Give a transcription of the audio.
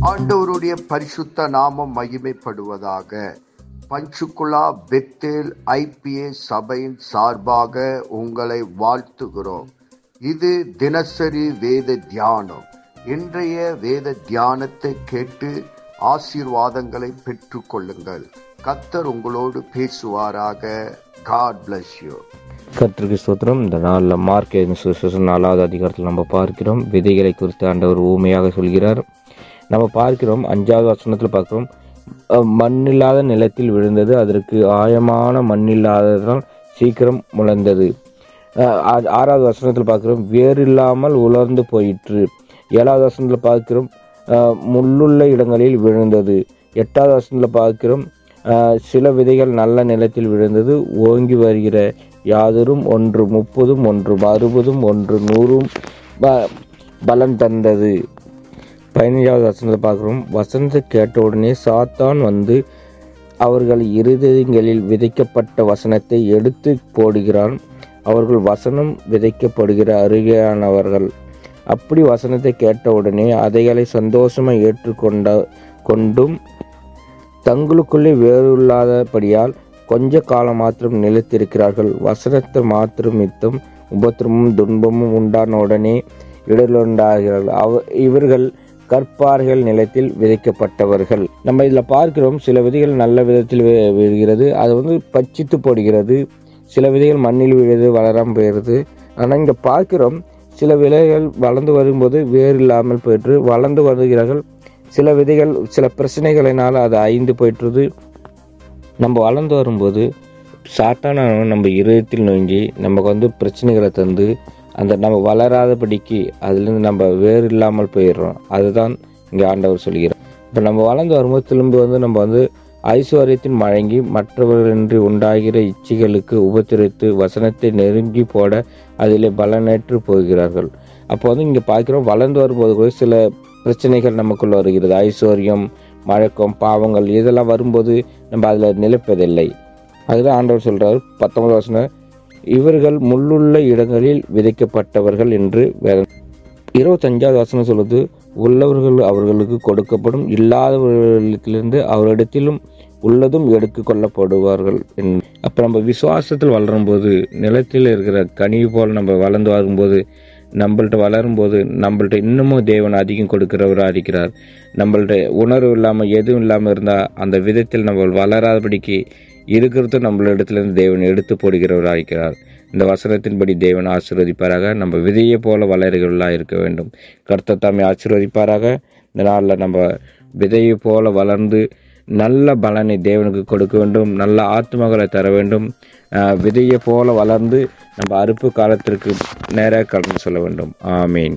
ஆண்டவருடைய பரிசுத்த நாமம் மகிமைப்படுவதாக. பஞ்சுகுலா பெத்தேல் ஐபிஏ சபையின் சார்பாக உங்களை வாழ்த்துகிறோம். இது தினசரி வேத தியானம். இன்றைய வேத தியானத்தை கேட்டு ஆசீர்வாதங்களை பெற்று கொள்ளுங்கள் கத்தர் உங்களோடு பேசுவாராக. காட் பிளஸ் யூ கத்திரிக்கு ஸ்தோத்திரம். இந்த நாளில் மார்க் நாலாவது அதிகாரத்தில் நம்ம பார்க்கிறோம். விதைகளை குறித்து ஆண்டவர் ஊமையாக சொல்கிறார். நம்ம பார்க்கிறோம் அஞ்சாவது வசனத்தில் பார்க்கிறோம். மண்ணில்லாத நிலத்தில் விழுந்தது அதற்கு ஆழமான மண்ணில்லாததால் சீக்கிரம் முளைந்தது ஆ- ஆறாவது வசனத்தில் பார்க்கிறோம் வேர் இல்லாமல் உலர்ந்து போயிற்று. ஏழாவது வசனத்தில் பார்க்கிறோம் முள்ளுள்ள இடங்களில் விழுந்தது. எட்டாவது வசனத்தில் பார்க்கிறோம் சில விதைகள் நல்ல நிலத்தில் விழுந்தது ஓங்கி வருகிற யாதரும் ஒன்று முப்பதும் ஒன்று அறுபதும் ஒன்று நூறும் ப- பலன் தந்தது. பதினஞ்சாவது வசனத்தை பார்க்குறோம். வசனத்தை கேட்ட உடனே சாத்தான் வந்து அவர்கள் இருதயங்களில் விதைக்கப்பட்ட வசனத்தை எடுத்து போடுகிறான். அவர்கள் வசனம் விதைக்கப்படுகிற அருகேயானவர்கள். அப்படி வசனத்தை கேட்டவுடனே அதைகளை சந்தோஷமாக ஏற்றுக்கொண்ட கொண்டும் தங்களுக்குள்ளே வேறுள்ளாதபடியால் கொஞ்ச காலம் மாத்திரம் நிலைத்திருக்கிறார்கள். வசனத்தை மாத்திரம் மித்தம் உபத்திரமும் துன்பமும் உண்டான உடனே இடலுண்டாகிறார்கள் அவ இவர்கள் கற்பார்கள் நிலத்தில் விதைக்கப்பட்டவர்கள். நம்ம இதில் பார்க்கிறோம் சில விதைகள் நல்ல விதத்தில் விழுகிறது. அது வந்து பச்சித்து போடுகிறது. சில விதைகள் மண்ணில் விழுது வளராமல் போயிடுது. ஆனால் இங்கே பார்க்கிறோம் சில விதைகள் வளர்ந்து வரும்போது வேர் இல்லாமல் போயிட்டு வளர்ந்து வருகிறார்கள். சில விதைகள் சில பிரச்சனைகளினால் அது அழிந்து போயிட்டுருது நம்ம வளர்ந்து வரும்போது சாட்டான நம்ம இருதயத்தில் நோங்கி நமக்கு வந்து பிரச்சனைகளை தந்து அந்த நம்ம வளராதபடிக்கு அதுலேருந்து நம்ம வேறு இல்லாமல் போயிடுறோம். அதுதான் இங்கே ஆண்டவர் சொல்கிறார் இப்போ நம்ம வளர்ந்து வரும்போது திரும்ப வந்து நம்ம வந்து ஐஸ்வர்யத்தின் வழங்கி மற்றவர்களின்றி உண்டாகிற இச்சைகளுக்கு உபத்திரித்து வசனத்தை நெருங்கி போட அதிலே பலனேற்று போகிறார்கள். அப்போ வந்து இங்கே பார்க்கிறோம் வளர்ந்து வரும்போது கூட சில பிரச்சனைகள் நமக்குள்ளே வருகிறது. ஐஸ்வர்யம் மழக்கம் பாவங்கள் இதெல்லாம் வரும்போது நம்ம அதில் நிலைப்பதில்லை. அதுதான் ஆண்டவர் சொல்கிறார் பத்தொன்பது வசனம் இவர்கள் முள்ளுள்ள இடங்களில் விதைக்கப்பட்டவர்கள் என்று வேதம் இருபத்தஞ்சாவது வசனம் சொல்லுது உள்ளவர்கள் அவர்களுக்கு கொடுக்கப்படும் இல்லாதவர்களிடத்திலிருந்து அவரிடத்திலும் உள்ளதும் எடுத்து கொள்ளப்படுவார்கள் அப்போ நம்ம விசுவாசத்தில் வளரும்போது நிலத்தில் இருக்கிற கனி போல் நம்ம வளர்ந்து வரும்போது நம்மள்ட்ட வளரும்போது நம்மள்ட்ட இன்னமும் தேவன் அதிகம் கொடுக்கிறவராக இருக்கிறார். நம்மள்ட்ட உணர்வு இல்லாமல் எதுவும் இல்லாமல் இருந்தால் அந்த விதத்தில் நம்ம வளராதபடிக்கு இருக்கிறதும் நம்மளிடத்திலிருந்து தேவன் எடுத்து போடுகிறவராக இருக்கிறார் இந்த வசனத்தின்படி தேவன் ஆசீர்வதிப்பாராக. நம்ம விதையை போல வளர்கிறவர்களாக இருக்க வேண்டும். கர்த்தர் தாமே ஆசீர்வதிப்பாராக. இந்த நாளில் நம்ம விதையை போல வளர்ந்து நல்ல பலனை தேவனுக்கு கொடுக்க வேண்டும். நல்ல ஆத்மகளை தர வேண்டும். விதையை போல வளர்ந்து நம்ம அறுப்பு காலத்திற்கு நேராக கடந்து சொல்ல வேண்டும். ஆமீன்.